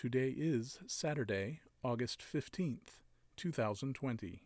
Today is Saturday, August 15th, 2020.